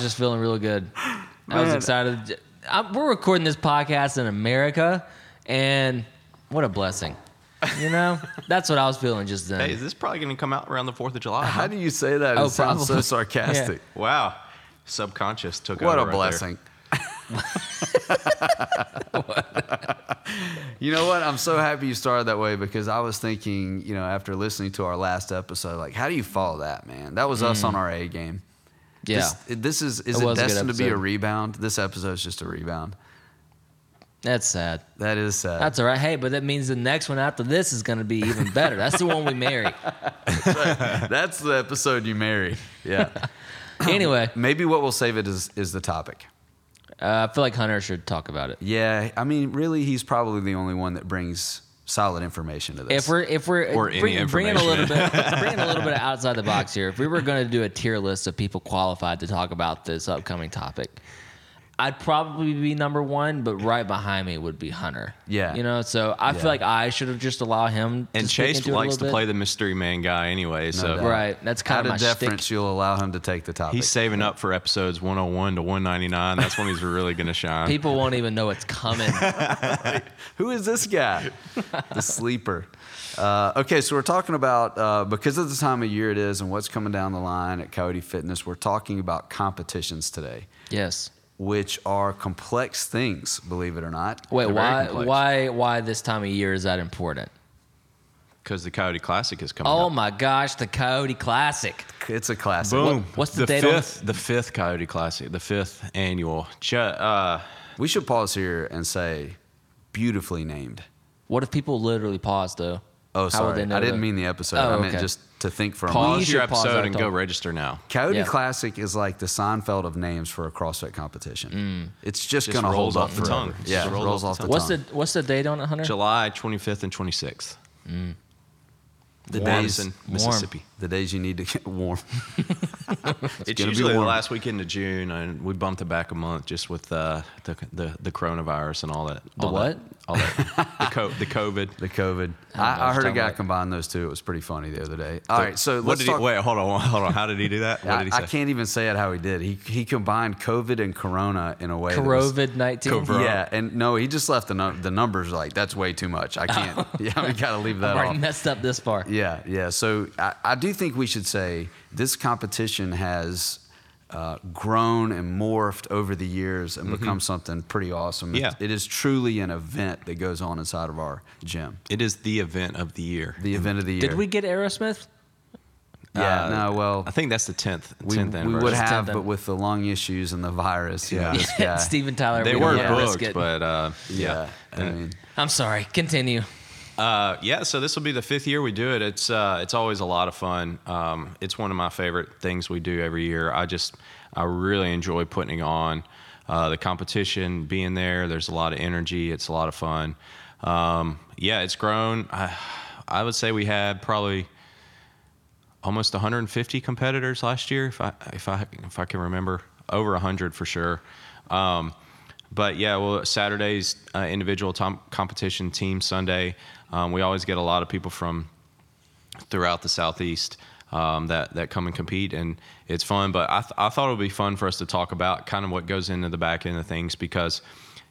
was just feeling really good. I was Man. excited. I, we're recording this podcast in America, and what a blessing. You know, that's what I was feeling just then. Hey, is this probably going to come out around the 4th of July? How do you say that? Oh, it sounds so probably. sarcastic. Wow. Subconscious took over What over a right there. blessing. you know what? I'm so happy you started that way because I was thinking, you know, after listening to our last episode, like, how do you follow that, man? That was us on mm. our A game. Yeah. This, this is is It it, was a good destined to be a rebound? This episode is just a rebound. That's sad. That is sad. That's all right. Hey, but that means the next one after this is going to be even better. That's the one we marry. That's the episode you marry. Yeah. Anyway, Maybe what we'll save it is is the topic. uh, I feel like Hunter should talk about it. Yeah, I mean, really, he's probably the only one that brings solid information to this. If we're if we're Or any bring, bringing a little bit bringing a little bit outside the box here, if we were going to do a tier list of people qualified to talk about this upcoming topic, I'd probably be number one, but right behind me would be Hunter. Yeah. you know, so I Yeah. feel like I should have just allowed him. To And speak Chase into it a likes to bit. play the mystery man guy anyway, so doubt. right. That's kind out of of my deference, shtick. you'll allow him to take the topic. he's saving up for episodes 101 to 199. That's when he's really going to shine. People won't even know it's coming. Who is this guy? the sleeper. Uh, okay, so we're talking about uh, because of the time of year it is and what's coming down the line at Coyote Fitness. We're talking about competitions today, yes. Which are complex things, believe it or not. Wait, They're why why why this time of year is that important? Because the Coyote Classic is coming Oh up. my gosh, the Coyote Classic. It's a classic. Boom. what's the date on- fifth, The fifth Coyote Classic, the fifth annual. Uh, We should pause here and say, beautifully named. What if people literally pause though? Oh, sorry. I didn't that? mean the episode. Oh, I meant okay. just to think for a Pause. moment. pause your should pause episode and go register now. Coyote Yeah. Classic is like the Seinfeld of names for a CrossFit competition. Mm. It's just, Just going to rolls hold off the forever. tongue. Yeah, Just it rolls rolls off off the the tongue. What's the what's the date on it, Hunter? July 25th and 26th. Mm. The Warrenton, days, Mississippi. The days you need to get warm. It's, gonna be usually the last weekend of June, and we bumped it back a month just with uh, the, the the coronavirus and all that. The all what? That, all that. the, co- the COVID. The COVID. I I, I heard a guy about. combine those two. It was pretty funny the other day. All right, so what let's did talk. he? Wait, hold on, hold on. How did he do that? What I, did he say? I can't even say it how he did. He he combined COVID and Corona in a way. COVID nineteen. Yeah, and no, he just left the num- the numbers like that's way too much. I can't. yeah, we got to leave that I've already off. messed up this far. Yeah, yeah. So I, I do think we should say this competition has uh, grown and morphed over the years and become something pretty awesome. It- Yeah. it is truly an event that goes on inside of our gym. It is the event of the year. The event of the year. Did we get Aerosmith? Yeah. Uh, no. Well, I think that's the tenth. we, tenth we anniversary. would have, but with the lung issues and the virus, you know, Yeah. this. Steven Tyler. They we were don't wanna risk booked, it. but uh, yeah. yeah. I mean, I'm sorry. Continue. Uh, yeah, so this will be the fifth year we do it. It's uh, it's always a lot of fun. Um, it's one of my favorite things we do every year. I just I really enjoy putting on uh, the competition, being there. There's a lot of energy. It's a lot of fun. Um, yeah, it's grown. I, I would say we had probably almost 150 competitors last year, if I if I if I can remember, over 100 for sure. Um, but yeah, well, Saturday's uh, individual tom- competition, team Sunday. Um, we always get a lot of people from throughout the southeast um, that that come and compete, and it's fun. But I, th- I thought it would be fun for us to talk about kind of what goes into the back end of things because,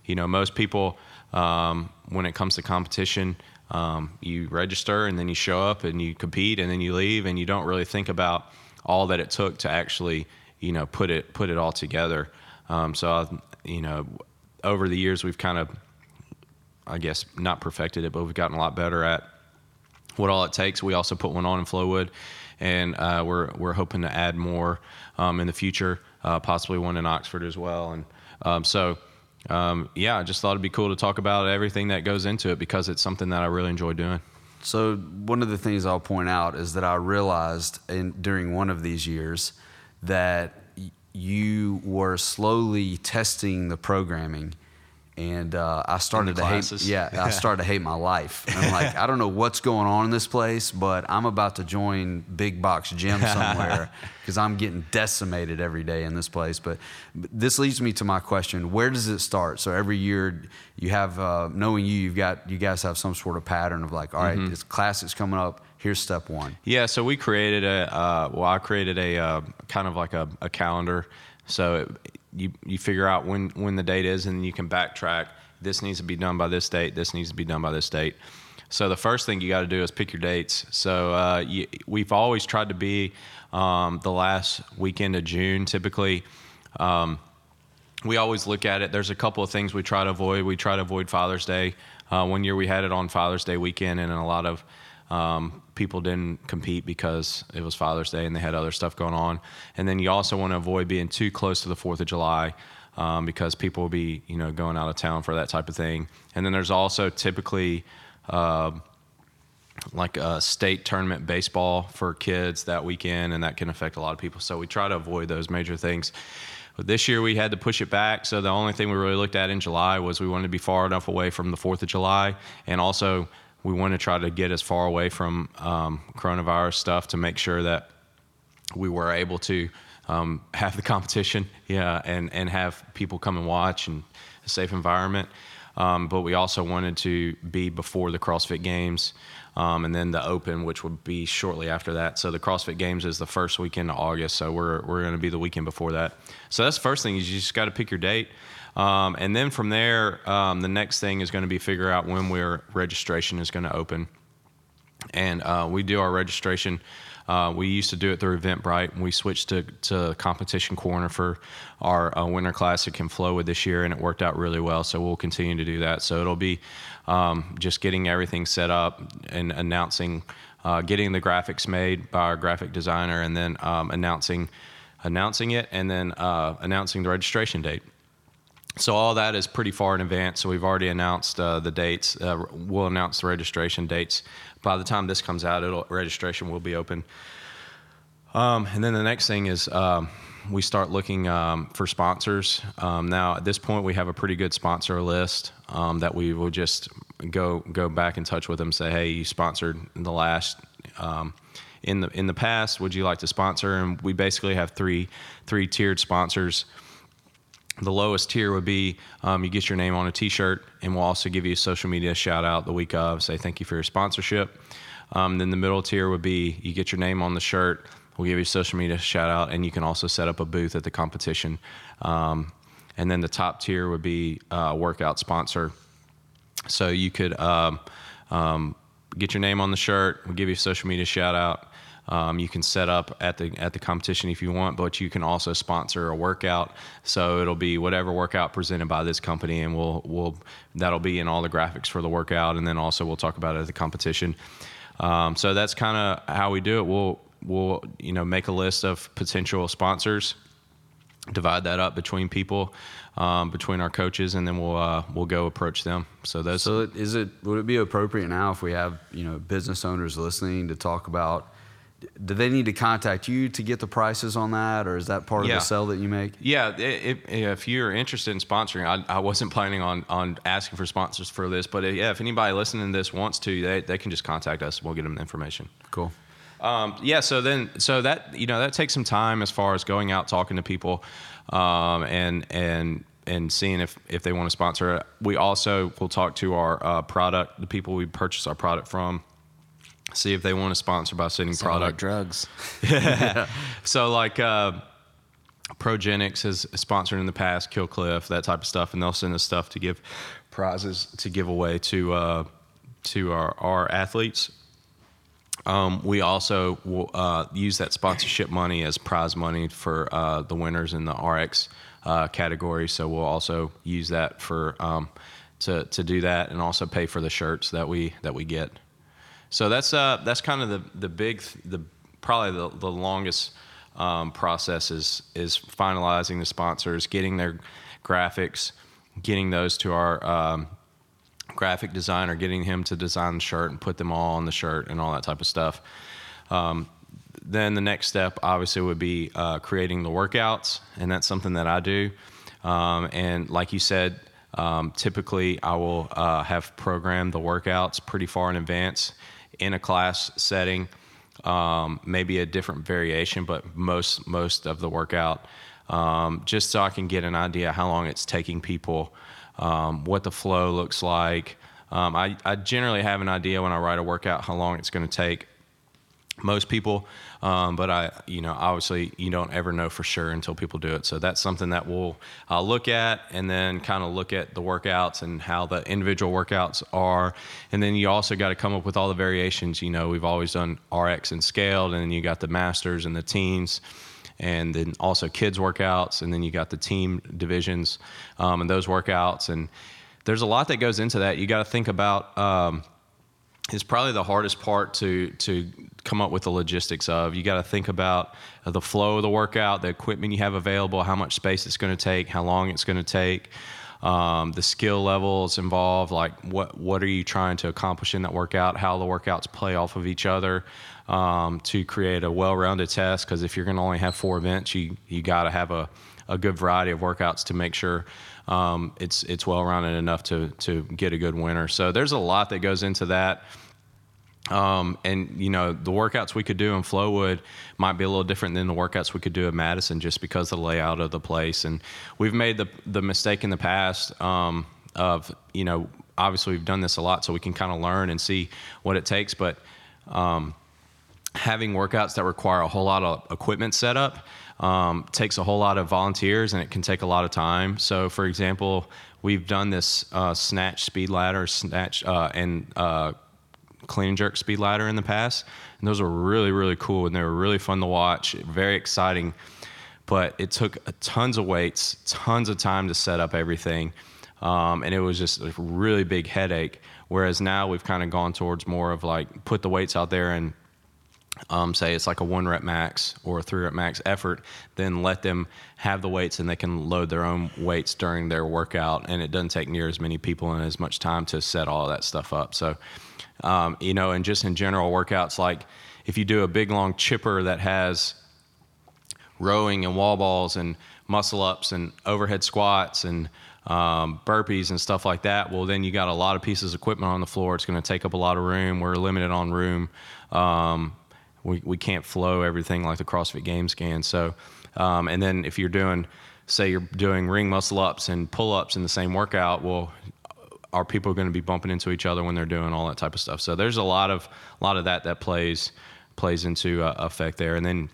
you know, most people um, when it comes to competition, um, you register and then you show up and you compete and then you leave and you don't really think about all that it took to actually, you know, put it put it all together. Um, so, I, you know, over the years we've kind of I guess not perfected it, but we've gotten a lot better at what all it takes. We also put one on in Flowood, and uh, we're we're hoping to add more um, in the future, uh, possibly one in Oxford as well. And um, so, um, yeah, I just thought it'd be cool to talk about everything that goes into it because it's something that I really enjoy doing. So one of the things I'll point out is that I realized in, during one of these years that you were slowly testing the programming and uh, I started to classes? hate. Yeah, I started to hate my life. I'm like, I don't know what's going on in this place, but I'm about to join big box gym somewhere because I'm getting decimated every day in this place. But, but this leads me to my question: Where does it start? So every year you have, uh, knowing you, you've got you guys have some sort of pattern of like, all right, Mm-hmm. this classic's coming up. Here's step one. Yeah, so we created a uh, well, I created a uh, kind of like a, a calendar. So it, you you figure out when when the date is, and you can backtrack. This needs to be done by this date. This needs to be done by this date. So the first thing you got to do is pick your dates. So uh, you, we've always tried to be um, the last weekend of June, typically. Um, we always look at it. There's a couple of things we try to avoid. We try to avoid Father's Day. Uh, one year we had it on Father's Day weekend, and a lot of um, people didn't compete because it was Father's Day and they had other stuff going on. And then you also want to avoid being too close to the Fourth of July um, because people will be, you know, going out of town for that type of thing. And then there's also typically uh, like a state tournament baseball for kids that weekend, and that can affect a lot of people. So we try to avoid those major things. But this year we had to push it back. So the only thing we really looked at in July was we wanted to be far enough away from the Fourth of July, and also we want to try to get as far away from um, coronavirus stuff to make sure that we were able to um, have the competition, yeah, and and have people come and watch and a safe environment. Um, but we also wanted to be before the CrossFit Games, um, and then the Open, which would be shortly after that. So the CrossFit Games is the first weekend of August, so we're we're going to be the weekend before that. So that's the first thing is you just got to pick your date. Um, and then from there, um, the next thing is going to be figure out when we're registration is going to open and uh, we do our registration. Uh, we used to do it through Eventbrite. and We switched to, to Competition Corner for our uh, Winter Classic and Flowood this year, and it worked out really well. So we'll continue to do that. So it'll be um, just getting everything set up and announcing, uh, getting the graphics made by our graphic designer, and then um, announcing announcing it, and then uh, announcing the registration date. So all that is pretty far in advance. So we've already announced uh, the dates. Uh, we'll announce the registration dates. By the time this comes out, registration will be open. Um, and then the next thing is um, we start looking um, for sponsors. Um, now at this point, we have a pretty good sponsor list um, that we will just go go back in touch with them. Say, hey, you sponsored the last um, in the in the past. Would you like to sponsor? And we basically have three three tiered sponsors. The lowest tier would be um, you get your name on a T-shirt, and we'll also give you a social media shout out the week of. Say thank you for your sponsorship. Um, then the middle tier would be you get your name on the shirt. We'll give you a social media shout out, and you can also set up a booth at the competition. Um, and then the top tier would be uh, workout sponsor. So you could um, um, get your name on the shirt. We'll give you a social media shout out. Um, you can set up at the at the competition if you want, but you can also sponsor a workout. So it'll be whatever workout presented by this company, and we'll we'll that'll be in all the graphics for the workout, and then also we'll talk about it at the competition. Um, so that's kind of how we do it. We'll we'll you know make a list of potential sponsors, divide that up between people, um, between our coaches, and then we'll uh, we'll go approach them. So those So is it would it be appropriate now if we have you know business owners listening to talk about? Do they need to contact you to get the prices on that, or is that part of the sell that you make? Yeah, if you're interested in sponsoring, I, I wasn't planning on, on asking for sponsors for this, but uh, yeah, if anybody listening to this wants to, they, they can just contact us. We'll get them the information. Cool. Um, yeah, so then so that you know that takes some time as far as going out talking to people, um, and and and seeing if if they want to sponsor it. We also will talk to our uh, product, the people we purchase our product from, see if they want to sponsor by sending product. drugs. So like uh, Progenex has sponsored in the past, Kill Cliff, that type of stuff, and they'll send us stuff to give prizes to give away to uh, to our, our athletes. Um, we also will uh, use that sponsorship money as prize money for uh, the winners in the RX uh, category. So we'll also use that for um, to to do that, and also pay for the shirts that we that we get. So that's uh, that's kind of the the big the probably the, the longest um, process is is finalizing the sponsors, getting their graphics, getting those to our um, graphic designer, getting him to design the shirt and put them all on the shirt and all that type of stuff. Um, then the next step obviously would be uh, creating the workouts, and that's something that I do. Um, and like you said, Um, typically, I will uh, have programmed the workouts pretty far in advance in a class setting. Um, maybe a different variation, but most most of the workout, um, just so I can get an idea how long it's taking people, um, what the flow looks like. Um, I, I generally have an idea when I write a workout how long it's going to take most people. Um, but I, you know, obviously you don't ever know for sure until people do it. So that's something that we'll I'll look at and then kind of look at the workouts and how the individual workouts are. And then you also got to come up with all the variations. You know, we've always done RX and scaled, and then you got the masters and the teens. And then also kids workouts, and then you got the team divisions um, and those workouts. And there's a lot that goes into that. You got to think about um, is probably the hardest part to to come up with the logistics of. You got to think about the flow of the workout, the equipment you have available, how much space it's going to take, how long it's going to take, um, the skill levels involved, like what what are you trying to accomplish in that workout, how the workouts play off of each other. Um, to create a well-rounded test, because if you're going to only have four events, you you got to have a, a good variety of workouts to make sure um, it's it's well-rounded enough to to get a good winner. So there's a lot that goes into that. Um, and you know the workouts we could do in Flowood might be a little different than the workouts we could do at Madison, just because of the layout of the place. And we've made the the mistake in the past um, of you know obviously we've done this a lot, so we can kind of learn and see what it takes. But um, having workouts that require a whole lot of equipment setup um, takes a whole lot of volunteers, and it can take a lot of time. So, for example, we've done this uh, snatch speed ladder, snatch uh, and uh, clean and jerk speed ladder in the past, and those were really really cool and they were really fun to watch, very exciting. But it took tons of weights, tons of time to set up everything, um, and it was just a really big headache. Whereas now we've kind of gone towards more of like put the weights out there and um, say it's like a one rep max or a three rep max effort, then let them have the weights and they can load their own weights during their workout. And it doesn't take near as many people and as much time to set all that stuff up. So um, you know, and just in general workouts, like if you do a big long chipper that has rowing and wall balls and muscle ups and overhead squats and um, burpees and stuff like that, well, then you got a lot of pieces of equipment on the floor. It's going to take up a lot of room. We're limited on room. Um, we, we can't flow everything like the CrossFit Games can. So, um, and then if you're doing, say, you're doing ring muscle ups and pull ups in the same workout, well, are people going to be bumping into each other when they're doing all that type of stuff? So there's a lot of a lot of that that plays plays into uh, effect there. And then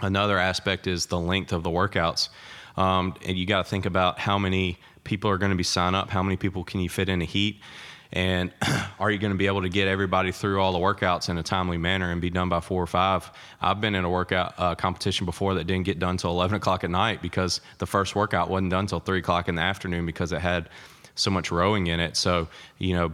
another aspect is the length of the workouts. Um, and you got to think about how many people are going to be sign up, how many people can you fit in a heat, and are you going to be able to get everybody through all the workouts in a timely manner and be done by four or five? I've been in a workout uh, competition before that didn't get done till 11 o'clock at night because the first workout wasn't done till three o'clock in the afternoon because it had so much rowing in it. So you know,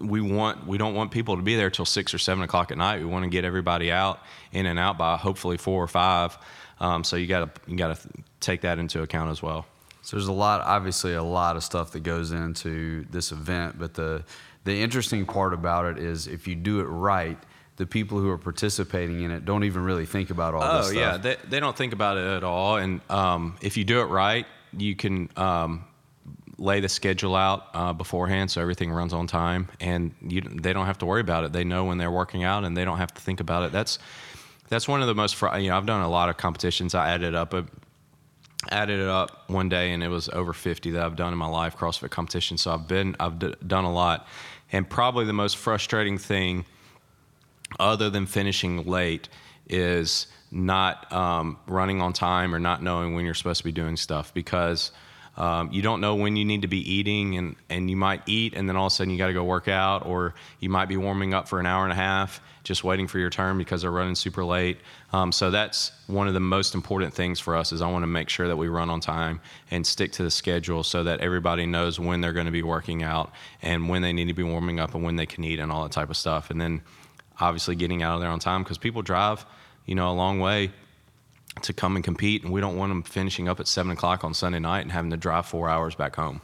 we want we don't want people to be there till six or seven o'clock at night. We want to get everybody out in and out by hopefully four or five. Um, so you got to you got to take that into account as well. So there's a lot, obviously, a lot of stuff that goes into this event. But the the interesting part about it is if you do it right, the people who are participating in it don't even really think about all oh, this stuff. Oh yeah, they, they don't think about it at all. And um, if you do it right, you can um, lay the schedule out uh, beforehand so everything runs on time and you, they don't have to worry about it they know when they're working out and they don't have to think about it that's that's one of the most you know i've done a lot of competitions i added up a, added it up one day and it was over 50 that i've done in my life crossfit competition. So i've been i've d- done a lot. And probably the most frustrating thing other than finishing late is not um, running on time or not knowing when you're supposed to be doing stuff because – um, you don't know when you need to be eating, and, and you might eat, and then all of a sudden you got to go work out, or you might be warming up for an hour and a half just waiting for your turn because they're running super late. Um, so that's one of the most important things for us is I want to make sure that we run on time and stick to the schedule so that everybody knows when they're going to be working out and when they need to be warming up and when they can eat and all that type of stuff. And then obviously getting out of there on time because people drive, you know, a long way to come and compete, and we don't want them finishing up at seven o'clock on Sunday night and having to drive four hours back home.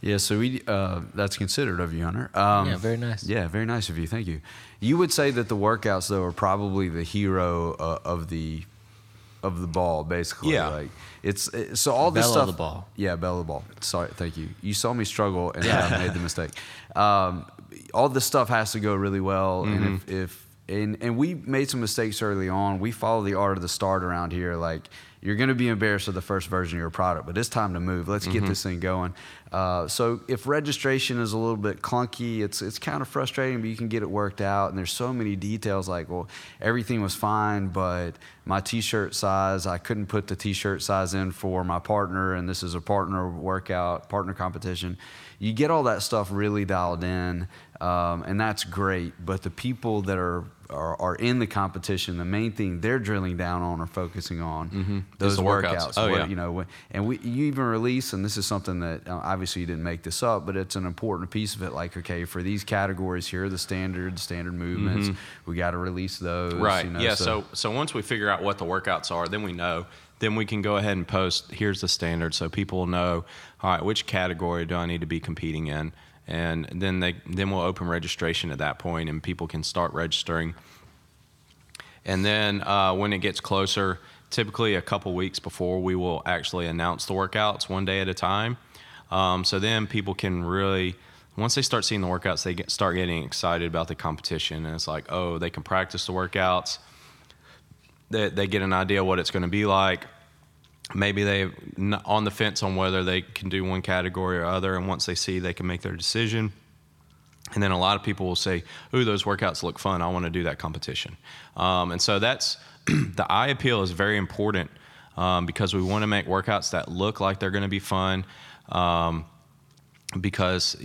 Yeah, so we uh, that's considerate of you, Hunter. Um, yeah, very nice. Yeah, very nice of you. Thank you. You would say that the workouts though are probably the hero uh, of the of the ball, basically. Yeah. Like it's it, so all this Bell of stuff. the ball. Yeah, bell of the ball. Sorry, thank you. You saw me struggle, and I made the mistake. Um, all this stuff has to go really well, and Mm-hmm. if, if and and we made some mistakes early on. We follow the art of the start around here. Like you're going to be embarrassed with the first version of your product, but it's time to move. Let's Mm-hmm. get this thing going. Uh, so if registration is a little bit clunky, it's it's kind of frustrating, but you can get it worked out. And there's so many details. Like, well, everything was fine, but my T-shirt size, I couldn't put the T-shirt size in for my partner, and this is a partner workout, partner competition. You get all that stuff really dialed in, um, and that's great. But the people that are, are are in the competition, the main thing they're drilling down on or focusing on those the workouts. workouts. Oh, What- yeah. you know, and we you even release, and this is something that uh, obviously you didn't make this up, but it's an important piece of it. Like, okay, for these categories, here are the standard standard movements. We got to release those. Mm-hmm. Right. You know, yeah. So, so once we figure out what the workouts are, then we know. Then we can go ahead and post. Here's the standard, so people will know. All right, which category do I need to be competing in? And then they then we'll open registration at that point, and people can start registering. And then uh, when it gets closer, typically a couple weeks before, we will actually announce the workouts one day at a time. Um, so then people can really, once they start seeing the workouts, they get, start getting excited about the competition. And it's like, oh, they can practice the workouts. They, they get an idea what it's going to be like. Maybe they on the fence on whether they can do one category or other. And once they see, they can make their decision. And then a lot of people will say, "Ooh, those workouts look fun. I want to do that competition." Um, and so that's the eye appeal is very important um, because we want to make workouts that look like they're going to be fun. Um, because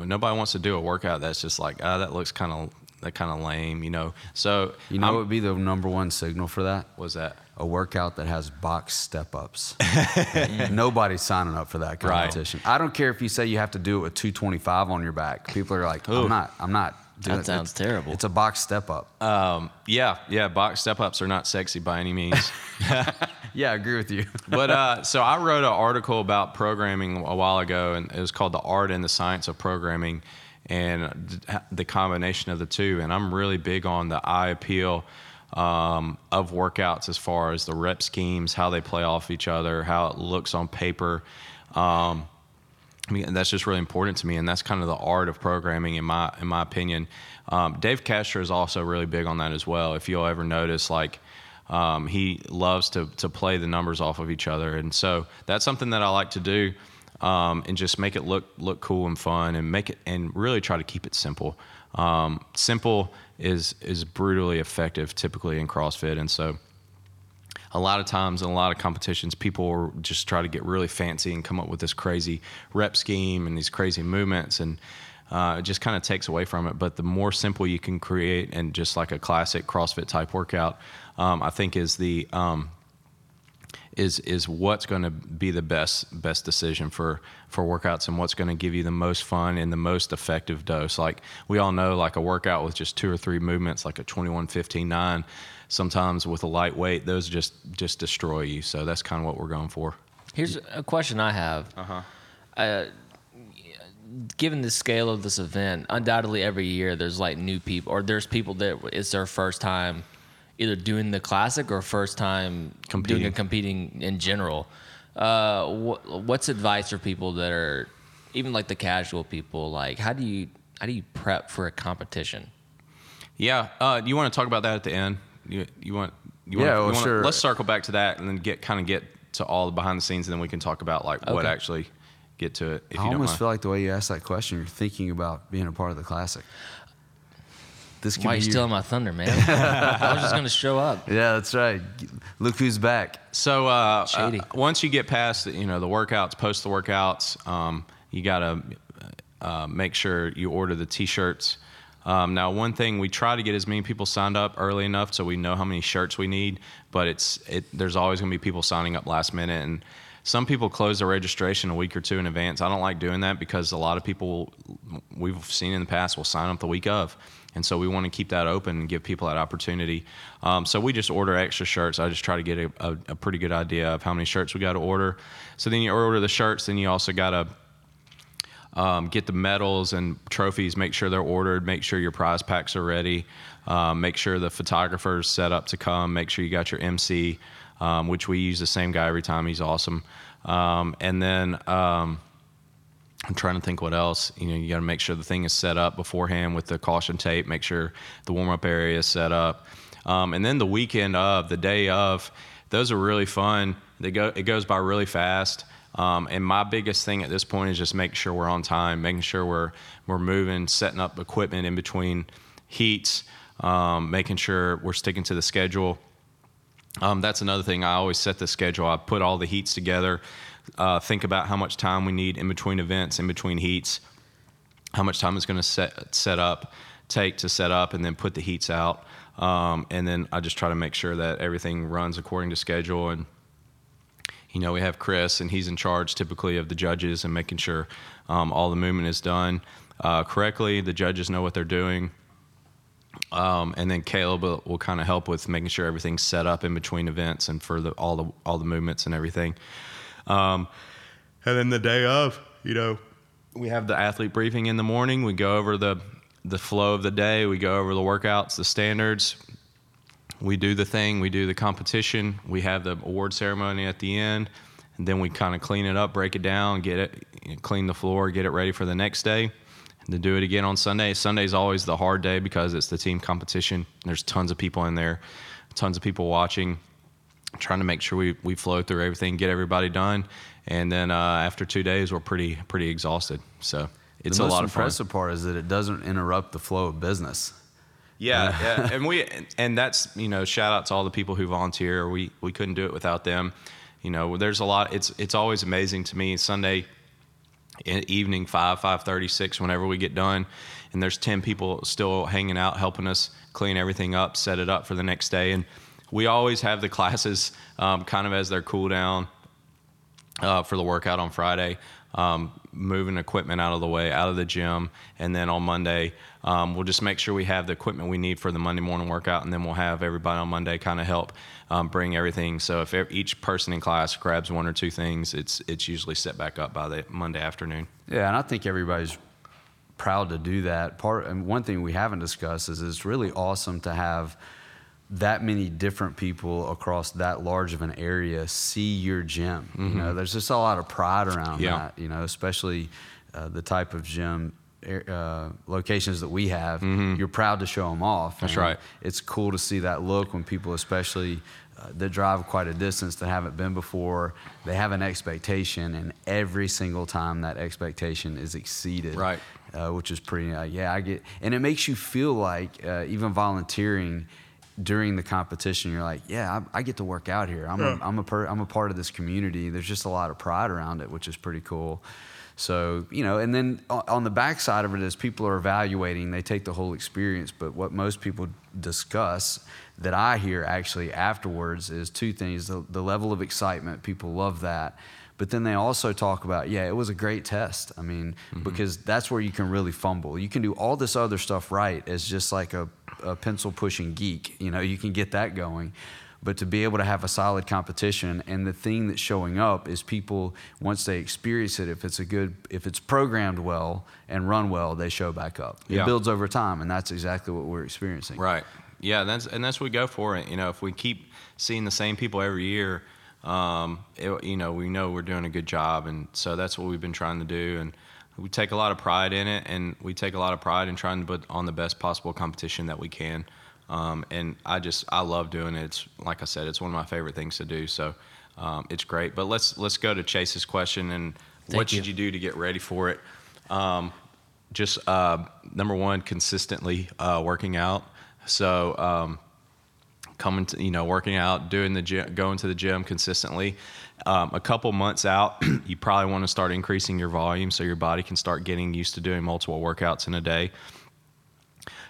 nobody wants to do a workout that's just like, ah, that looks kind of that kind of lame, you know. So you know I'm- what would be the number one signal for that? was that? A workout that has box step ups. Nobody's signing up for that Right. competition. I don't care if you say you have to do it with 225 on your back. People are like, Ooh. I'm not. I'm not. doing That it. sounds It's- terrible. It's a box step up. Um, yeah, yeah. Box step ups are not sexy by any means. yeah, I agree with you. but uh, so I wrote an article about programming a while ago, and it was called "The Art and the Science of Programming," and the combination of the two. And I'm really big on the eye appeal um, of workouts as far as the rep schemes, how they play off each other, how it looks on paper. Um, I mean, that's just really important to me, and that's kind of the art of programming, in my in my opinion. Um, Dave Castro is also really big on that as well. If you'll ever notice, like um, he loves to to play the numbers off of each other, and so that's something that I like to do, um, and just make it look look cool and fun, and make it and really try to keep it simple. Um, simple is is brutally effective, typically in CrossFit, and so a lot of times in a lot of competitions, people just try to get really fancy and come up with this crazy rep scheme and these crazy movements, and uh, it just kind of takes away from it. But the more simple you can create, and just like a classic CrossFit type workout, um, I think is the um, is is what's going to be the best best decision for for workouts and what's going to give you the most fun and the most effective dose like we all know like a workout with just two or three movements like a 21 15 9 sometimes with a lightweight those just just destroy you so that's kind of what we're going for Here's a question I have. Uh-huh. given the scale of this event, undoubtedly every year there's like new people, or there's people that it's their first time either doing the classic or first time Competing. doing and competing in general. Uh, wh- what's advice for people that are even like the casual people? Like, how do you how do you prep for a competition? yeah uh, you want to talk about that at the end you, you want you Yeah, want, well, you sure. let's circle back to that and then get kind of get to all the behind the scenes and then we can talk about like what actually get to it if I you don't almost feel like the way you asked that question, you're thinking about being a part of the classic. This could Why are you your- stealing my thunder, man? I was just gonna show up. Yeah, that's right. Look who's back. So uh, Shady. uh, once you get past you know the workouts, post the workouts, um, you gotta uh, make sure you order the t-shirts. Um, now, one thing we try to get as many people signed up early enough so we know how many shirts we need, but it's it. There's always gonna be people signing up last minute, and some people close their registration a week or two in advance. I don't like doing that because a lot of people we've seen in the past will sign up the week of. And so we want to keep that open and give people that opportunity. Um, so we just order extra shirts. I just try to get a, a, a pretty good idea of how many shirts we got to order. So then you order the shirts, then you also got to um, get the medals and trophies, make sure they're ordered, make sure your prize packs are ready, um, make sure the photographer's set up to come, make sure you got your MC. um, which we use the same guy every time. He's awesome. Um, and then um, I'm trying to think what else. You know, you got to make sure the thing is set up beforehand with the caution tape. Make sure the warm up area is set up. Um, and then the weekend of, the day of, those are really fun. They go, it goes by really fast. Um, and my biggest thing at this point is just making sure we're on time, making sure we're we're moving, setting up equipment in between heats, um, making sure we're sticking to the schedule. Um, that's another thing. I always set the schedule. I put all the heats together, uh, think about how much time we need in between events, in between heats, how much time it's going to set set up, take to set up, and then put the heats out. Um, and then I just try to make sure that everything runs according to schedule and you know, we have Chris, and he's in charge typically of the judges and making sure um, all the movement is done uh, correctly. The judges know what they're doing. Um, and then Caleb will, will kind of help with making sure everything's set up in between events and for the, all the all the movements and everything. Um, and then the day of, you know, we have the athlete briefing in the morning. We go over the the flow of the day. We go over the workouts, the standards, we do the thing, we do the competition, we have the award ceremony at the end, and then we kind of clean it up, break it down, get it, you know, clean the floor, get it ready for the next day, and then do it again on Sunday. Sunday's always the hard day because it's the team competition. There's tons of people in there, tons of people watching, trying to make sure we, we flow through everything, get everybody done, and then uh, after two days, we're pretty pretty exhausted. So it's the a lot of fun. impressive part is that it doesn't interrupt the flow of business. Yeah, yeah, and we and that's you know shout out to all the people who volunteer. We we couldn't do it without them. You know, there's a lot. It's it's always amazing to me Sunday evening five five thirty six whenever we get done, and there's ten people still hanging out helping us clean everything up, set it up for the next day, and we always have the classes um, kind of as their cool down uh, for the workout on Friday, um, moving equipment out of the way, out of the gym, and then on Monday um, we'll just make sure we have the equipment we need for the Monday morning workout, and then we'll have everybody on Monday kind of help um, bring everything. So if each person in class grabs one or two things, it's it's usually set back up by the Monday afternoon. Yeah, and I think everybody's proud to do that. Part and one thing we haven't discussed is it's really awesome to have that many different people across that large of an area see your gym. You know, there's just a lot of pride around Yeah. that. You know, especially uh, the type of gym. Uh, locations that we have, you're proud to show them off. That's right. It's cool to see that look when people, especially uh, that drive quite a distance that haven't been before, they have an expectation, and every single time that expectation is exceeded, Right. uh, which is pretty. Uh, yeah, I get, and it makes you feel like uh, even volunteering during the competition, you're like, yeah, I, I get to work out here. I'm a, I'm a per, I'm a part of this community. There's just a lot of pride around it, which is pretty cool. So you know, and then on the backside of it, as people are evaluating, they take the whole experience. But what most people discuss that I hear actually afterwards is two things: the, the level of excitement. People love that. But then they also talk about, yeah, it was a great test. I mean, mm-hmm. because that's where you can really fumble. You can do all this other stuff right as just like a, a pencil pushing geek. You know, you can get that going. But to be able to have a solid competition and the thing that's showing up is people once they experience it, if it's a good, if it's programmed well and run well, they show back up. It builds over time, and that's exactly what we're experiencing. Right. Yeah, that's and that's what we go for it. You know, if we keep seeing the same people every year, um, it, you know, we know we're doing a good job, and so that's what we've been trying to do. And we take a lot of pride in it, and we take a lot of pride in trying to put on the best possible competition that we can. Um, and I just I love doing it. It's like I said, it's one of my favorite things to do. So um, it's great. But let's let's go to Chase's question and Thank what you. should you do to get ready for it? Um, just uh, number one, consistently uh, working out. So um, coming to you know working out, doing the gym, going to the gym consistently. Um, a couple months out, you probably want to start increasing your volume so your body can start getting used to doing multiple workouts in a day.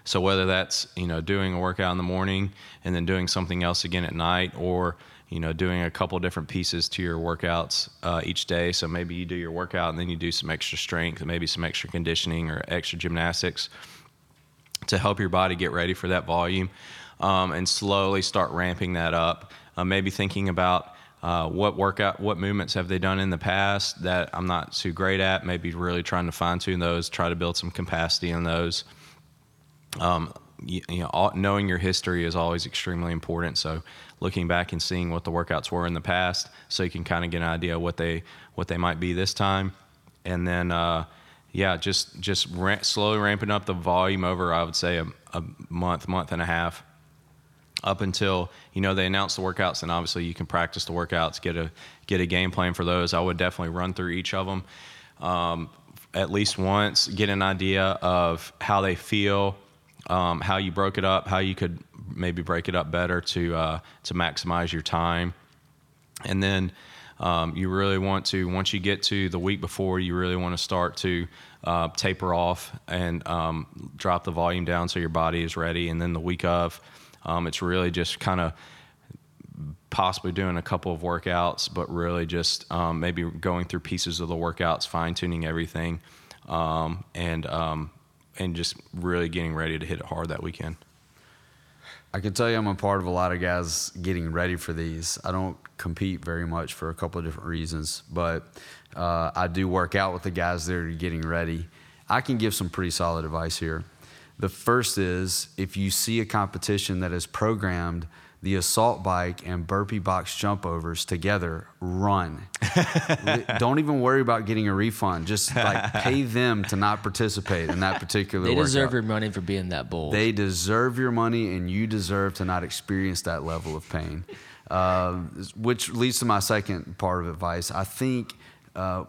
So whether that's you know doing a workout in the morning and then doing something else again at night, or you know doing a couple different pieces to your workouts uh, each day. So maybe you do your workout and then you do some extra strength, maybe some extra conditioning or extra gymnastics to help your body get ready for that volume, um, and slowly start ramping that up. Uh, maybe thinking about uh, what workout, what movements have they done in the past that I'm not too great at. Maybe really trying to fine tune those, try to build some capacity in those um, you, you know, knowing your history is always extremely important. So looking back and seeing what the workouts were in the past, so you can kind of get an idea what they what they might be this time, and then uh, yeah, just just slowly ramping up the volume over I would say a, a month, month and a half, up until you know they announce the workouts, and obviously you can practice the workouts, get a get a game plan for those. I would definitely run through each of them. Um, at least once, get an idea of how they feel, um, how you broke it up, how you could maybe break it up better to uh, to maximize your time, and then um, you really want to once you get to the week before, you really want to start to uh, taper off and um, drop the volume down so your body is ready, and then the week of, um, it's really just kind of possibly doing a couple of workouts, but really just um, maybe going through pieces of the workouts, fine tuning everything, um, and um, and just really getting ready to hit it hard that weekend. I can tell you I'm a part of a lot of guys getting ready for these. I don't compete very much for a couple of different reasons, but uh, I do work out with the guys that are getting ready. I can give some pretty solid advice here. The first is if you see a competition that is programmed the assault bike and burpee box jump overs together, run. Don't even worry about getting a refund. Just like pay them to not participate in that particular They workout. deserve your money for being that bold. They deserve your money, and you deserve to not experience that level of pain. Uh, which leads to my second part of advice. I think uh,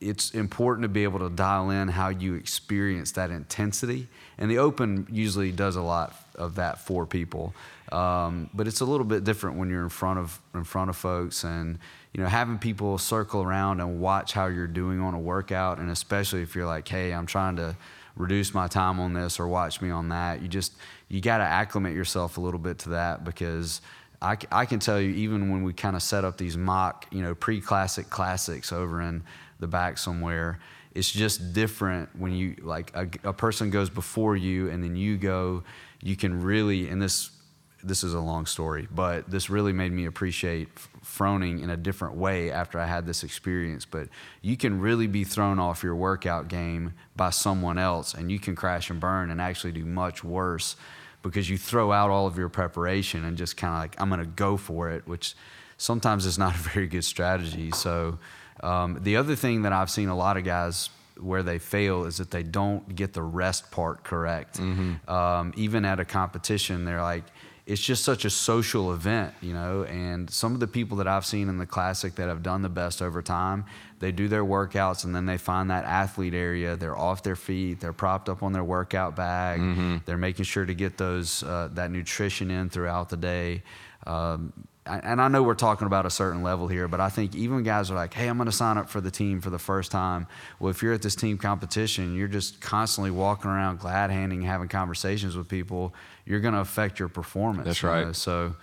it's important to be able to dial in how you experience that intensity. And the open usually does a lot of that for people. Um, but it's a little bit different when you're in front of in front of folks and you know having people circle around and watch how you're doing on a workout and especially if you're like hey i'm trying to reduce my time on this or watch me on that you just you got to acclimate yourself a little bit to that because I, I can tell you even when we kind of set up these mock you know pre-classic classics over in the back somewhere it's just different when you like a, a person goes before you and then you go you can really and this this is a long story, but this really made me appreciate Froning in a different way after I had this experience. But you can really be thrown off your workout game by someone else, and you can crash and burn and actually do much worse because you throw out all of your preparation and just kind of like, I'm going to go for it, which sometimes is not a very good strategy. So, um, the other thing that I've seen a lot of guys where they fail is that they don't get the rest part correct. Mm-hmm. Um, even at a competition, they're like, it's just such a social event, you know. And some of the people that I've seen in the classic that have done the best over time, they do their workouts and then they find that athlete area. They're off their feet. They're propped up on their workout bag. Mm-hmm. They're making sure to get those uh, that nutrition in throughout the day. Um, and I know we're talking about a certain level here, but I think even guys are like, hey, I'm going to sign up for the team for the first time. Well, if you're at this team competition, you're just constantly walking around glad handing, having conversations with people, you're going to affect your performance. That's right. Know? So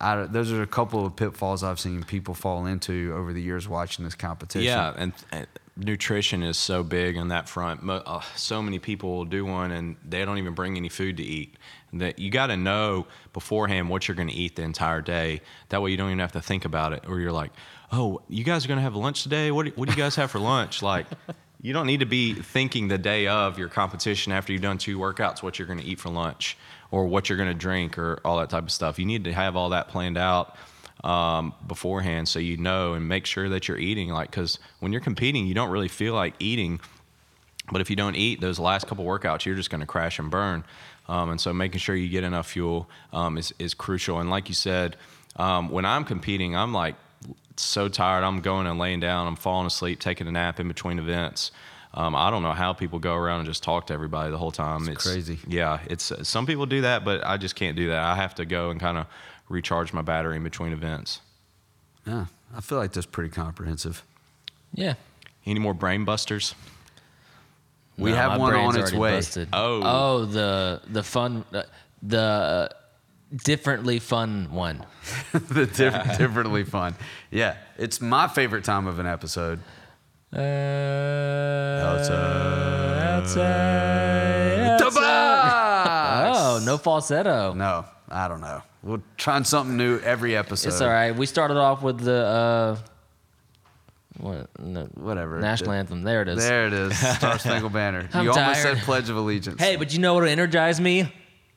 I, those are a couple of pitfalls I've seen people fall into over the years watching this competition. Yeah, and, and nutrition is so big on that front. Uh, so many people will do one and they don't even bring any food to eat. That you got to know beforehand what you're going to eat the entire day. That way you don't even have to think about it. Or you're like, oh, you guys are going to have lunch today? What do, what do you guys have for lunch? Like, you don't need to be thinking the day of your competition after you've done two workouts what you're going to eat for lunch or what you're going to drink or all that type of stuff. You need to have all that planned out um, beforehand so you know and make sure that you're eating. Like, because when you're competing, you don't really feel like eating. But if you don't eat those last couple workouts, you're just going to crash and burn. Um, and so making sure you get enough fuel um, is, is crucial. And like you said, um, when I'm competing, I'm like so tired. I'm going and laying down. I'm falling asleep, taking a nap in between events. Um, I don't know how people go around and just talk to everybody the whole time. It's, it's crazy. Yeah, it's some people do that, but I just can't do that. I have to go and kind of recharge my battery in between events. Yeah, I feel like that's pretty comprehensive. Yeah. Any more brain busters? We No, have one on its way. busted. Oh. oh, the the fun, the differently fun one. the diff- differently fun. Yeah, it's my favorite time of an episode. Uh, Outside. Tobias! Oh, no falsetto. No, I don't know. We're trying something new every episode. It's all right. We started off with the uh, what? No, Whatever. national anthem. There it is. There it is. Star Spangled Banner. I'm you almost said Pledge of Allegiance. Hey, but you know what'll energize me?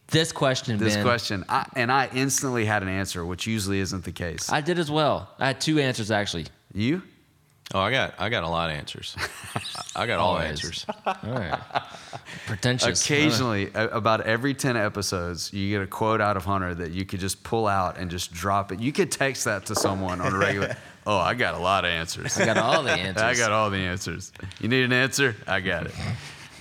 This question, this Ben, question, I, and I instantly had an answer, which usually isn't the case. I did as well. I had two answers actually. you? Oh, I got I got a lot of answers. I got all Always. answers. All right. Pretentious. Occasionally, a- about every 10 episodes, you get a quote out of Hunter that you could just pull out and just drop it. You could text that to someone on a regular. oh, I got a lot of answers. I got all the answers. I got all the answers. You need an answer? I got it.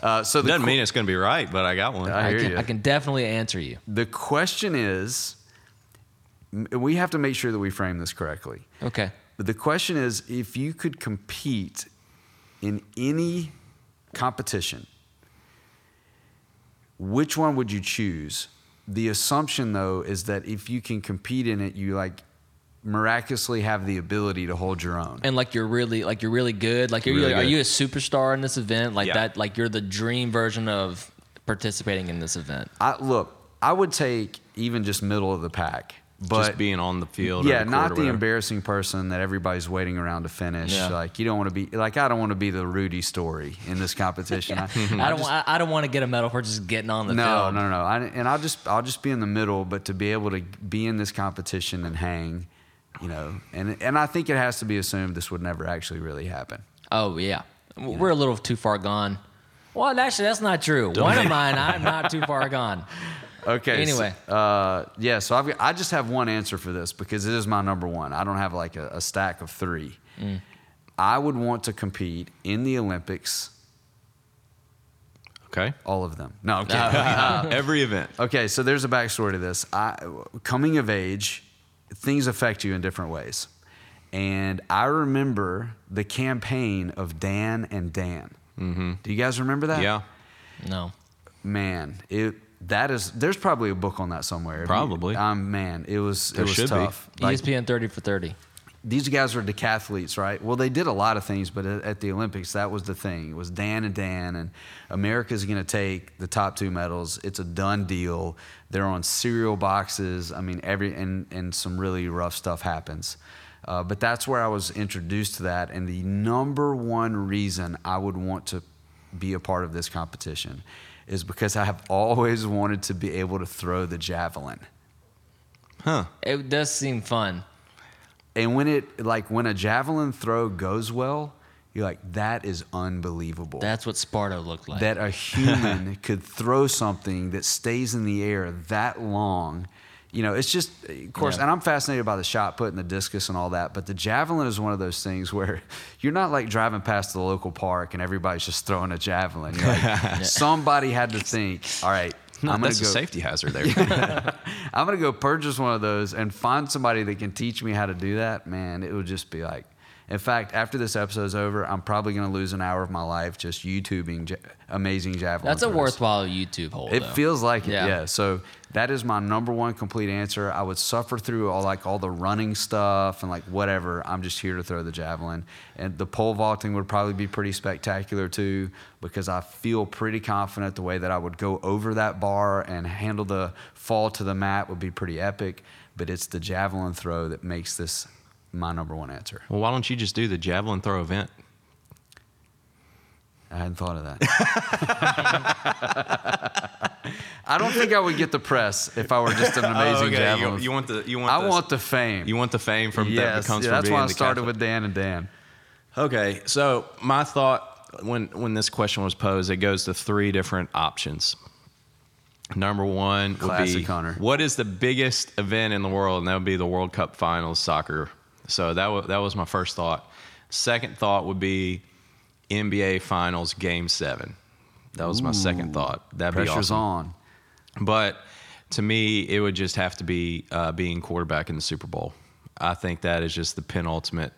Uh, so the Doesn't qu- mean it's going to be right, but I got one. I I hear can, you. I can definitely answer you. the question is, m- we have to make sure that we frame this correctly. Okay. But the question is, if you could compete in any competition, which one would you choose? The assumption, though, is that if you can compete in it, you like miraculously have the ability to hold your own. And like you're really like you're really good. Like you're Really are good. you a superstar in this event? Like Yeah. that like you're the dream version of participating in this event. I, look, I would take even just middle of the pack, but just being on the field. or yeah, the not the embarrassing person that everybody's waiting around to finish. Yeah. Like you don't want to be like I don't want to be the Rudy story in this competition. I, I don't wa- I don't want to get a medal for just getting on the no, field. no, no, no. I, and I'll just I'll just be in the middle, but to be able to be in this competition and hang, you know, and and I think it has to be assumed this would never actually really happen. Oh yeah. We're a little too far gone. Well, actually, that's not true. One of mine, I'm not too far gone. Okay. so- Anyway. uh, yeah. So I've I just have one answer for this because it is my number one. I don't have like a, a stack of three. Mm. I would want to compete in the Olympics, Okay. all of them. No, okay. Every event. Okay, so there's a backstory to this. I, coming of age, things affect you in different ways. And I remember the campaign of Dan and Dan. Mm-hmm. Do you guys remember that? Yeah. No. Man, it that is. There's probably a book on that somewhere. Probably. Um, man, it was There it was tough. Like, ESPN 30 for 30. These guys were decathletes, right? Well, they did a lot of things, but at at the Olympics, that was the thing. It was Dan and Dan, and America's going to take the top two medals. It's a done deal. They're on cereal boxes. I mean, every and and some really rough stuff happens. Uh, but that's where I was introduced to that, and the number one reason I would want to be a part of this competition is because I have always wanted to be able to throw the javelin. Huh. It does seem fun. And when it like when a javelin throw goes well, you're like, that is unbelievable. That's what Sparta looked like. that a human could throw something that stays in the air that long. You know, it's just, of course, Yeah. and I'm fascinated by the shot put and the discus and all that, but the javelin is one of those things where you're not like driving past the local park and everybody's just throwing a javelin. You're like, somebody had to think, all right, No, I'm going that's to a safety hazard there. I'm gonna go purchase one of those and find somebody that can teach me how to do that. Man, it would just be like. In fact, after this episode's over, I'm probably gonna lose an hour of my life just YouTubing ja- amazing javelin. That's a throws. worthwhile YouTube hole. It though. feels like it, Yeah. yeah. So that is my number one complete answer. I would suffer through all like all the running stuff and like whatever. I'm just here to throw the javelin, and the pole vaulting would probably be pretty spectacular too because I feel pretty confident the way that I would go over that bar and handle the fall to the mat would be pretty epic. But it's the javelin throw that makes this my number one answer. well, why don't you just do the javelin throw event? I hadn't thought of that. I don't think I would get the press if I were just an oh, amazing javelin. Oh, You, you want the you want I the, want the fame. you want the fame from that yes, comes yeah, from that's being why I started Catholic. with Dan and Dan. Okay, so my thought when when this question was posed, it goes to three different options. Number one would Classic be Hunter. what is the biggest event in the world, and that would be the World Cup Finals soccer. So that was that was my first thought. Second thought would be NBA Finals Game Seven. That was my second thought. That'd be awesome. on. But to me, it would just have to be uh, being quarterback in the Super Bowl. I think that is just the penultimate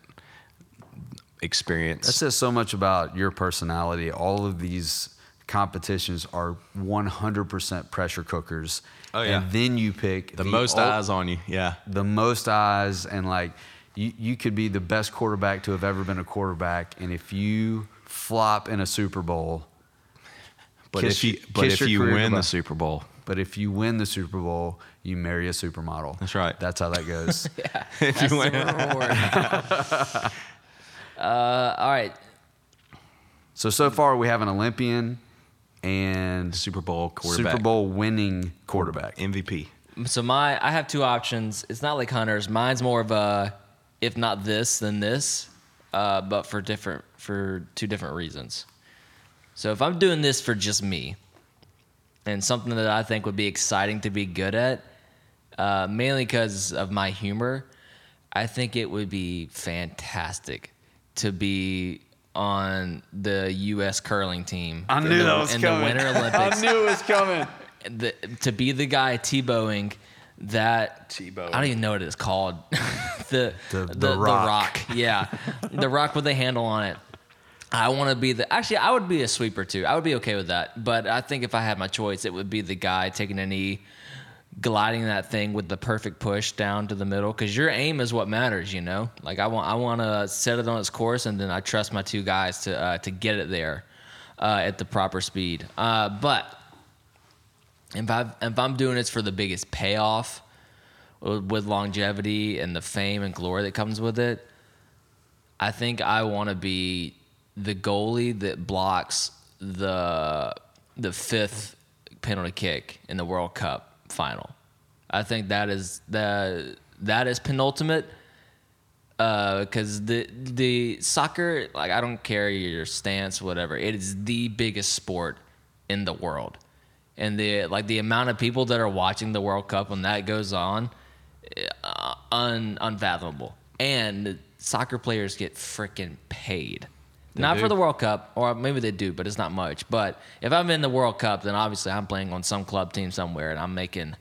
experience. That says so much about your personality. All of these competitions are 100% pressure cookers. Oh, yeah. And then you pick the most ul- eyes on you. Yeah. the most eyes and like you, you could be the best quarterback to have ever been a quarterback and if you flop in a super bowl But kiss if you but kiss if your you win goodbye. the Super Bowl, but if you win the super bowl you marry a supermodel That's right. that's how that goes if That's you win, reward. uh, all right. so so far we have an olympian and Super Bowl quarterback. Super Bowl winning quarterback. MVP. So my I have two options. It's not like Hunter's. Mine's more of a if not this then this, uh, but for different for two different reasons. So if I'm doing this for just me, and something that I think would be exciting to be good at, uh, mainly because of my humor, I think it would be fantastic to be on the U.S. curling team. I knew the, that was in coming. the Winter Olympics. I knew it was coming. the, to be the guy Tebowing that Tebowing. I don't even know what it's called. the, The- the, the rock. yeah, the rock with the handle on it. I want to be the. Actually, I would be a sweeper too. I would be okay with that. But I think if I had my choice, it would be the guy taking a knee, gliding that thing with the perfect push down to the middle. Because your aim is what matters, you know. Like I want, I want to set it on its course, and then I trust my two guys to uh, to get it there uh, at the proper speed. Uh, but if I if I'm doing this for the biggest payoff with longevity and the fame and glory that comes with it, I think I want to be the goalie that blocks the the fifth penalty kick in the World Cup final. I think that is the that is penultimate uh, because the the soccer like I don't care your stance whatever it is the biggest sport in the world and the like the amount of people that are watching the World Cup when that goes on uh, un, unfathomable and soccer players get freaking paid not do. for the World Cup or maybe they do but it's not much but if I'm in the World Cup then obviously I'm playing on some club team somewhere and I'm making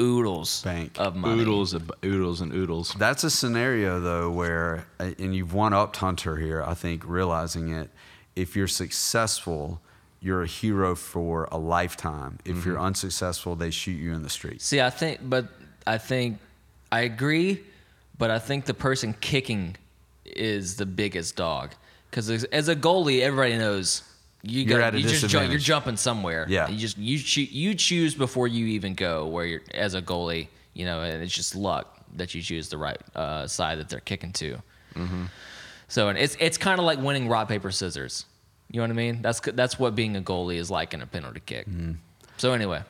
oodles Bank. of money Oodles, of oodles, and oodles. That's a scenario though where, uh, and you've one upped Hunter here. I think realizing it. If you're successful, you're a hero for a lifetime. If you're unsuccessful, they shoot you in the street. See, I think, but I think I agree, but I think the person kicking is the biggest dog because as, as a goalie, everybody knows you You're got you just ju- disadvantage. you're jumping somewhere. Yeah. you just you choo- you choose before you even go where you're as a goalie, you know, and it's just luck that you choose the right uh, side that they're kicking to. Mm-hmm. So and it's it's kind of like winning rock paper scissors. You know what I mean? That's that's what being a goalie is like in a penalty kick. Mm-hmm. So anyway,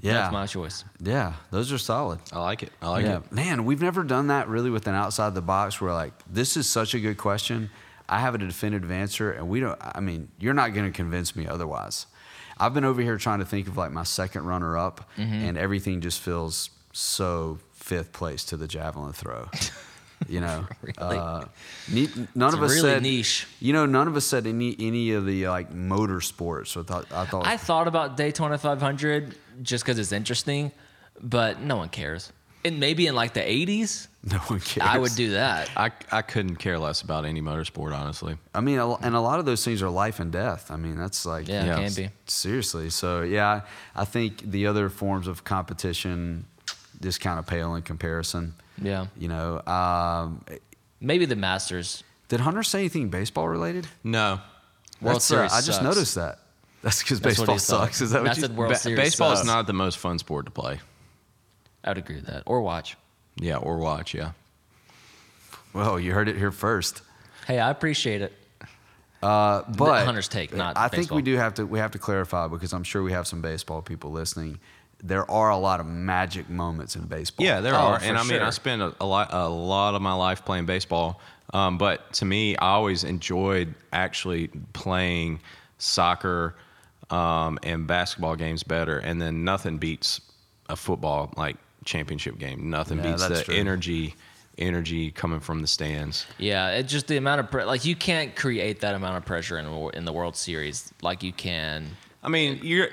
Yeah, that's my choice. yeah, those are solid. I like it. I like yeah, it. man, we've never done that really with an outside the box. Where like, this is such a good question. I have a definitive answer, and we don't. I mean, you're not going to convince me otherwise. I've been over here trying to think of like my second runner up, Mm-hmm. and everything just feels so fifth place to the javelin throw. You know, Really? uh, ne- none It's of us really said niche. You know, none of us said any any of the like motor sports. So I thought I thought I thought about Daytona 500 just because it's interesting, but no one cares. And maybe in like the 80s, no one cares. I would do that. I, I couldn't care less about any motorsport, honestly. I mean, and a lot of those things are life and death. I mean, that's like Yeah, Yeah. it can be. seriously. So yeah, I think the other forms of competition just kind of pale in comparison. Yeah. You know, um, Maybe the Masters. did Hunter say anything baseball related? No. World That's, uh, I just sucks. noticed that. That's because That's what baseball sucks. Is that what you? the World Ba- Series baseball is not the most fun sport to play. I would agree with that. Or watch. Yeah, or watch. Yeah. Well, you heard it here first. Hey, I appreciate it. Uh, but Hunter's take, not I think we do have to we have to clarify because I'm sure we have some baseball people listening. There are a lot of magic moments in baseball. Yeah, there Oh, are, and I mean, I sure. spent a, a lot, a lot of my life playing baseball. Um, but to me, I always enjoyed actually playing soccer um, and basketball games better. And then nothing beats a football like championship game. Nothing Yeah, beats that's the true. energy, energy coming from the stands. Yeah, it's just the amount of pre- like you can't create that amount of pressure in in the World Series like you can. I mean, you're,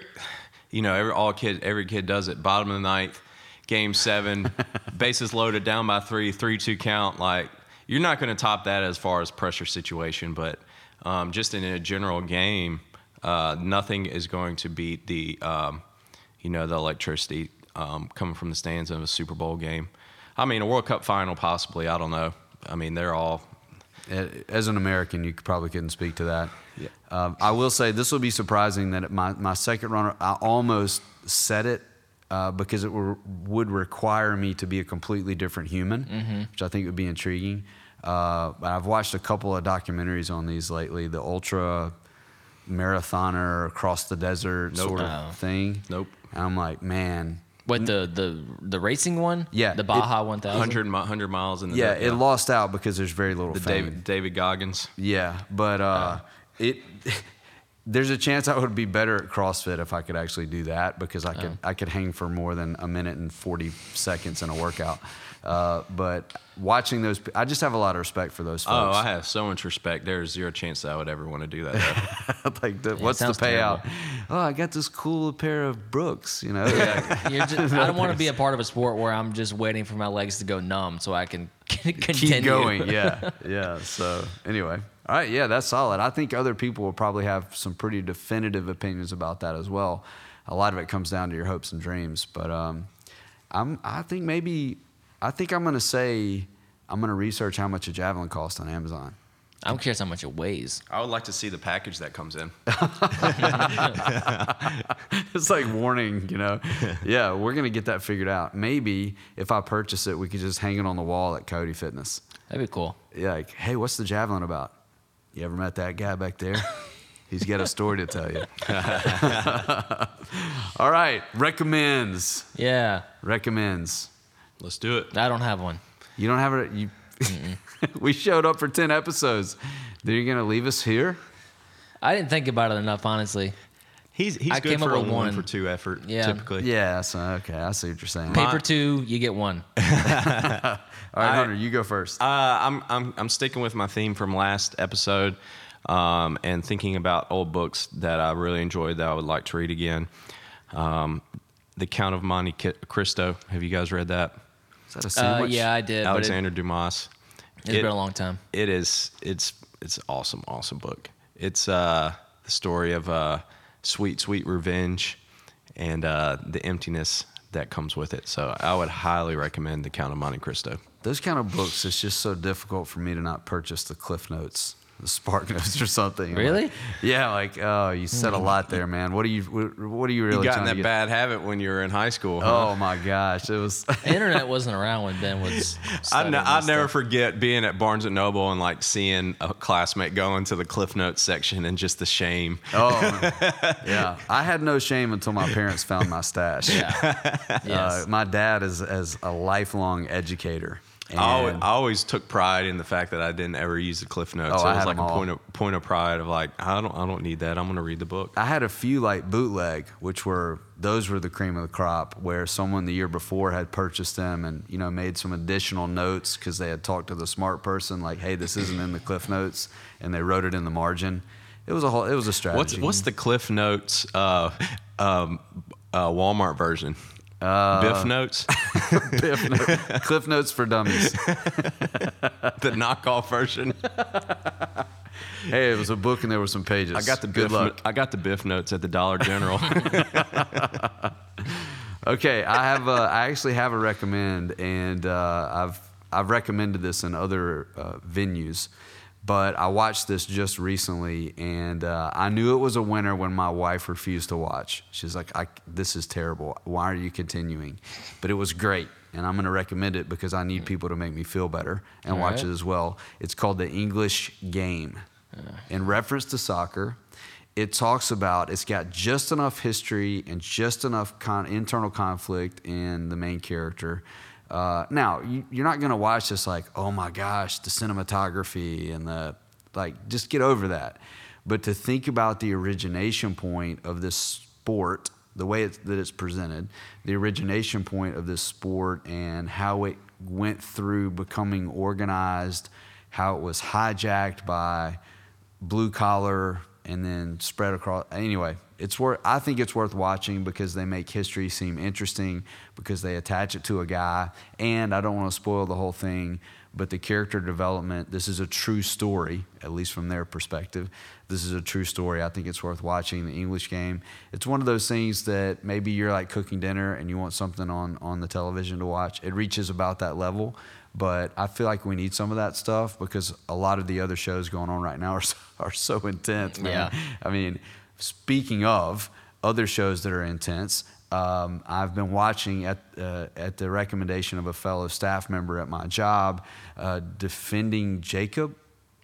you know, every all kid, every kid does it. Bottom of the ninth, game seven, bases loaded, down by three, three two count. Like you're not going to top that as far as pressure situation, but um, just in a general game, uh, nothing is going to beat the, um, you know, the electricity um, coming from the stands of a Super Bowl game. I mean, a World Cup final, possibly. I don't know. I mean, they're all. As an American, you probably couldn't speak to that. Um, I will say this will be surprising that my, my second runner, I almost said it uh, because it were, would require me to be a completely different human, which I think would be intriguing. Uh, but I've watched a couple of documentaries on these lately. The ultra, marathoner across the desert Nope. sort of No. thing. Nope. And I'm like, man, What the the the racing one? Yeah, the Baja 1000. 100, mi- 100 miles in the yeah, day, it lost out because there's very little the fame. David David Goggins. Yeah, but uh, it there's a chance I would be better at CrossFit if I could actually do that because I could I could hang for more than a minute and 40 seconds in a workout. Uh, but watching those, I just have a lot of respect for those folks. Oh. I have so much respect. There's zero chance that I would ever want to do that. like, the, what's the payout? terrible. Oh, I got this cool pair of Brooks. You know, You're just, I don't want to be a part of a sport where I'm just waiting for my legs to go numb so I can continue. keep going. Yeah, yeah. So anyway, all right. Yeah, that's solid. I think other people will probably have some pretty definitive opinions about that as well. A lot of it comes down to your hopes and dreams, but um, I'm. I think maybe. I think I'm going to say I'm going to research how much a javelin costs on Amazon. I'm curious how much it weighs. I would like to see the package that comes in. it's like warning, you know. Yeah, we're going to get that figured out. Maybe if I purchase it, we could just hang it on the wall at Cody Fitness. That'd be cool. Yeah, like, hey, what's the javelin about? You ever met that guy back there? He's got a story to tell you. All right, recommends. Yeah, Recommends. Let's do it. I don't have one. You don't have it. You. we showed up for ten episodes. Then you're gonna leave us here? I didn't think about it enough, honestly. He's he's I good came up for a with one one. for two effort. Yeah. typically. Yeah. So okay, I see what you're saying. Paper All two, you get one. All right, I- Hunter, you go first. Uh, I'm I'm I'm sticking with my theme from last episode, um, and thinking about old books that I really enjoyed that I would like to read again. Um, the Count of Monte Ki- Cristo. Have you guys read that? Is that a Uh, yeah, I did. Alexander Dumas. But it, it's been a long time. It is. It's it's awesome, awesome book. It's uh, the story of uh, sweet, sweet revenge, and uh, the emptiness that comes with it. So I would highly recommend The Count of Monte Cristo. Those kind of books, it's just so difficult for me to not purchase the Cliff Notes, the Spark Notes, or something. Really? like- yeah, like oh, you said a lot there, man. What are you? What, what are you really? You got in that get? bad habit when you were in high school. Huh? Oh my gosh, it was. Internet wasn't around when Ben was. I studying n- I'll never stuff. forget being at Barnes and Noble and like seeing a classmate go into the Cliff Notes section and just the shame. Oh, yeah. I had no shame until my parents found my stash. Yeah. Uh, my dad is as a lifelong educator. I always, and- I always took pride in the fact that I didn't ever use the Cliff Notes. Oh, it I was had like a all. point of point of pride of like I don't I don't need that. I'm going to read the book. I had a few like bootleg, which were those were the cream of the crop, where someone the year before had purchased them and you know made some additional notes because they had talked to the smart person, like, "Hey, this isn't in the Cliff Notes," and they wrote it in the margin. It was a whole. It was a What's strategy. what's the Cliff Notes uh, um, uh, Walmart version? Uh, Biff Notes, Cliff, Note- Cliff Notes for Dummies? the knockoff version. Hey, it was a book and there were some pages. I got the good Biff. luck. I got the Biff Notes at the Dollar General. Okay, I have. A, I actually have a recommend, and uh, I've I've recommended this in other uh, venues, but I watched this just recently, and uh, I knew it was a winner when my wife refused to watch. She's like, I, "This is terrible. Why are you continuing?" But it was great, and I'm going to recommend it because I need people to make me feel better and All watch right. it as well. It's called The English Game, in reference to soccer it talks about it's got just enough history and just enough con- internal conflict in the main character. Uh, now you, you're not going to watch this like, oh my gosh, the cinematography and the like. Just get over that. But to think about the origination point of this sport, the way it's, that it's presented, the origination point of this sport, and how it went through becoming organized, how it was hijacked by blue collar and then spread across anyway it's worth i think it's worth watching because they make history seem interesting because they attach it to a guy. And i don't want to spoil the whole thing but the character development this is a true story at least from their perspective. This is a true story. I think it's worth watching the english game. It's one of those things that maybe you're like cooking dinner and you want something on on the television to watch. It reaches about that level but I feel like we need some of that stuff because a lot of the other shows going on right now are so, are so intense, man. Yeah. I mean, speaking of other shows that are intense, um, I've been watching at uh, at the recommendation of a fellow staff member at my job, uh, defending Jacob.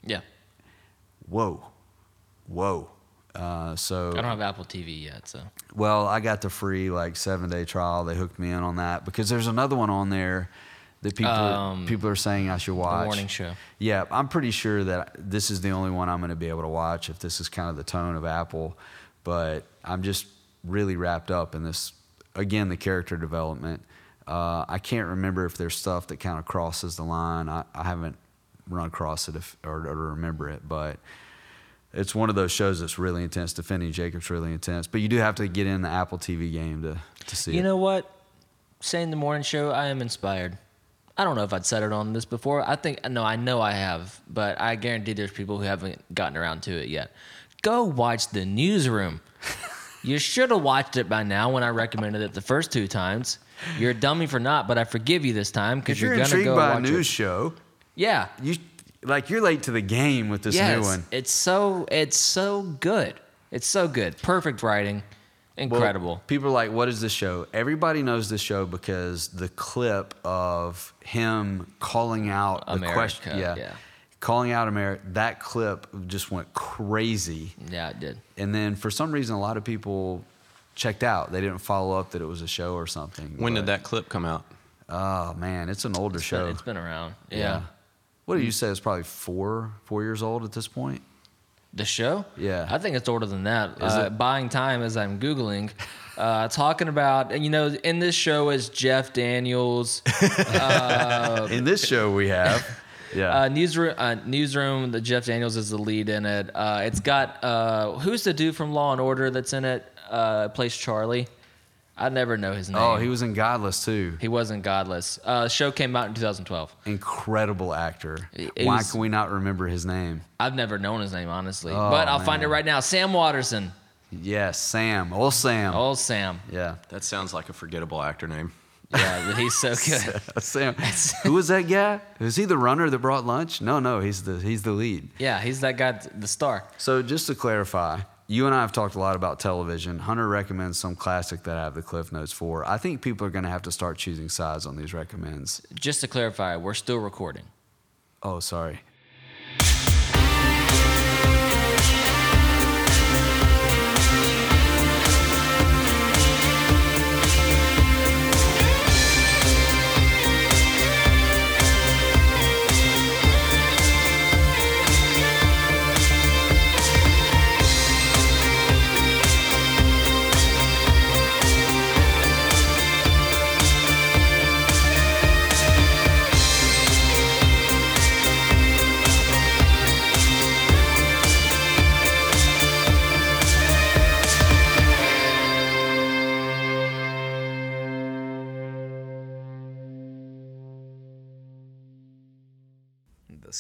Yeah. Whoa, whoa. Uh, so I don't have Apple TV yet, so well, I got the free like seven day trial. They hooked me in on that because there's another one on there that people Um, people are saying I should watch. the morning show. Yeah, I'm pretty sure that this is the only one I'm going to be able to watch if this is kind of the tone of Apple. But I'm just really wrapped up in this. Again, the character development. Uh, I can't remember if there's stuff that kind of crosses the line. I, I haven't run across it if, or, or remember it, but it's one of those shows that's really intense. Defending Jacob's really intense, but you do have to get in the Apple TV game to to see You it. know what? Saying the morning show, I am inspired. I don't know if I'd said it on this before. I think no, I know I have, but I guarantee there's people who haven't gotten around to it yet. Go watch the newsroom. you should have watched it by now when I recommended it the first two times. You're a dummy for not, but I forgive you this time because you're, you're, gonna intrigued go by a watch news it. show, Yeah, you like you're late to the game with this new one. it's so it's so good. It's so good. Perfect writing, Well, incredible. people are like, what is this show? Everybody knows this show because the clip of him calling out the America, question, yeah, yeah. calling out America. That clip just went crazy, yeah, it did. and then for some reason, a lot of people checked out. They didn't follow up that it was a show or something. When did that clip come out? Oh man, it's an older It's show. been, it's been around. yeah. What do you say? It's probably four four years old at this point. The show? Yeah. I think it's older than that. Is uh, it? Buying time as I'm Googling, uh, talking about, and you know, in this show is Jeff Daniels, In this show, we have, yeah, uh, newsroom, uh, newsroom. The Jeff Daniels is the lead in it. Uh, it's got uh, who's the dude from Law and Order that's in it? Uh, plays Charlie. I never know his name. oh, he was in Godless too. He wasn't godless. Uh, the show came out in 2012. Incredible actor. It Why was- can we not remember his name? I've never known his name honestly, Oh, but I'll find it man. right now. Sam Waterston. Yes, Sam. Old Sam. Old Sam. Yeah. That sounds like a forgettable actor name. Yeah, he's so good. Sam. Who was that guy? Was he the runner that brought lunch? No, no, he's the he's the lead. Yeah, he's that guy, the star. So just to clarify, you and I have talked a lot about television. Hunter recommends some classic that I have the cliff notes for. I think people are going to have to start choosing sides on these recommends. Just to clarify, we're still recording. Oh, sorry.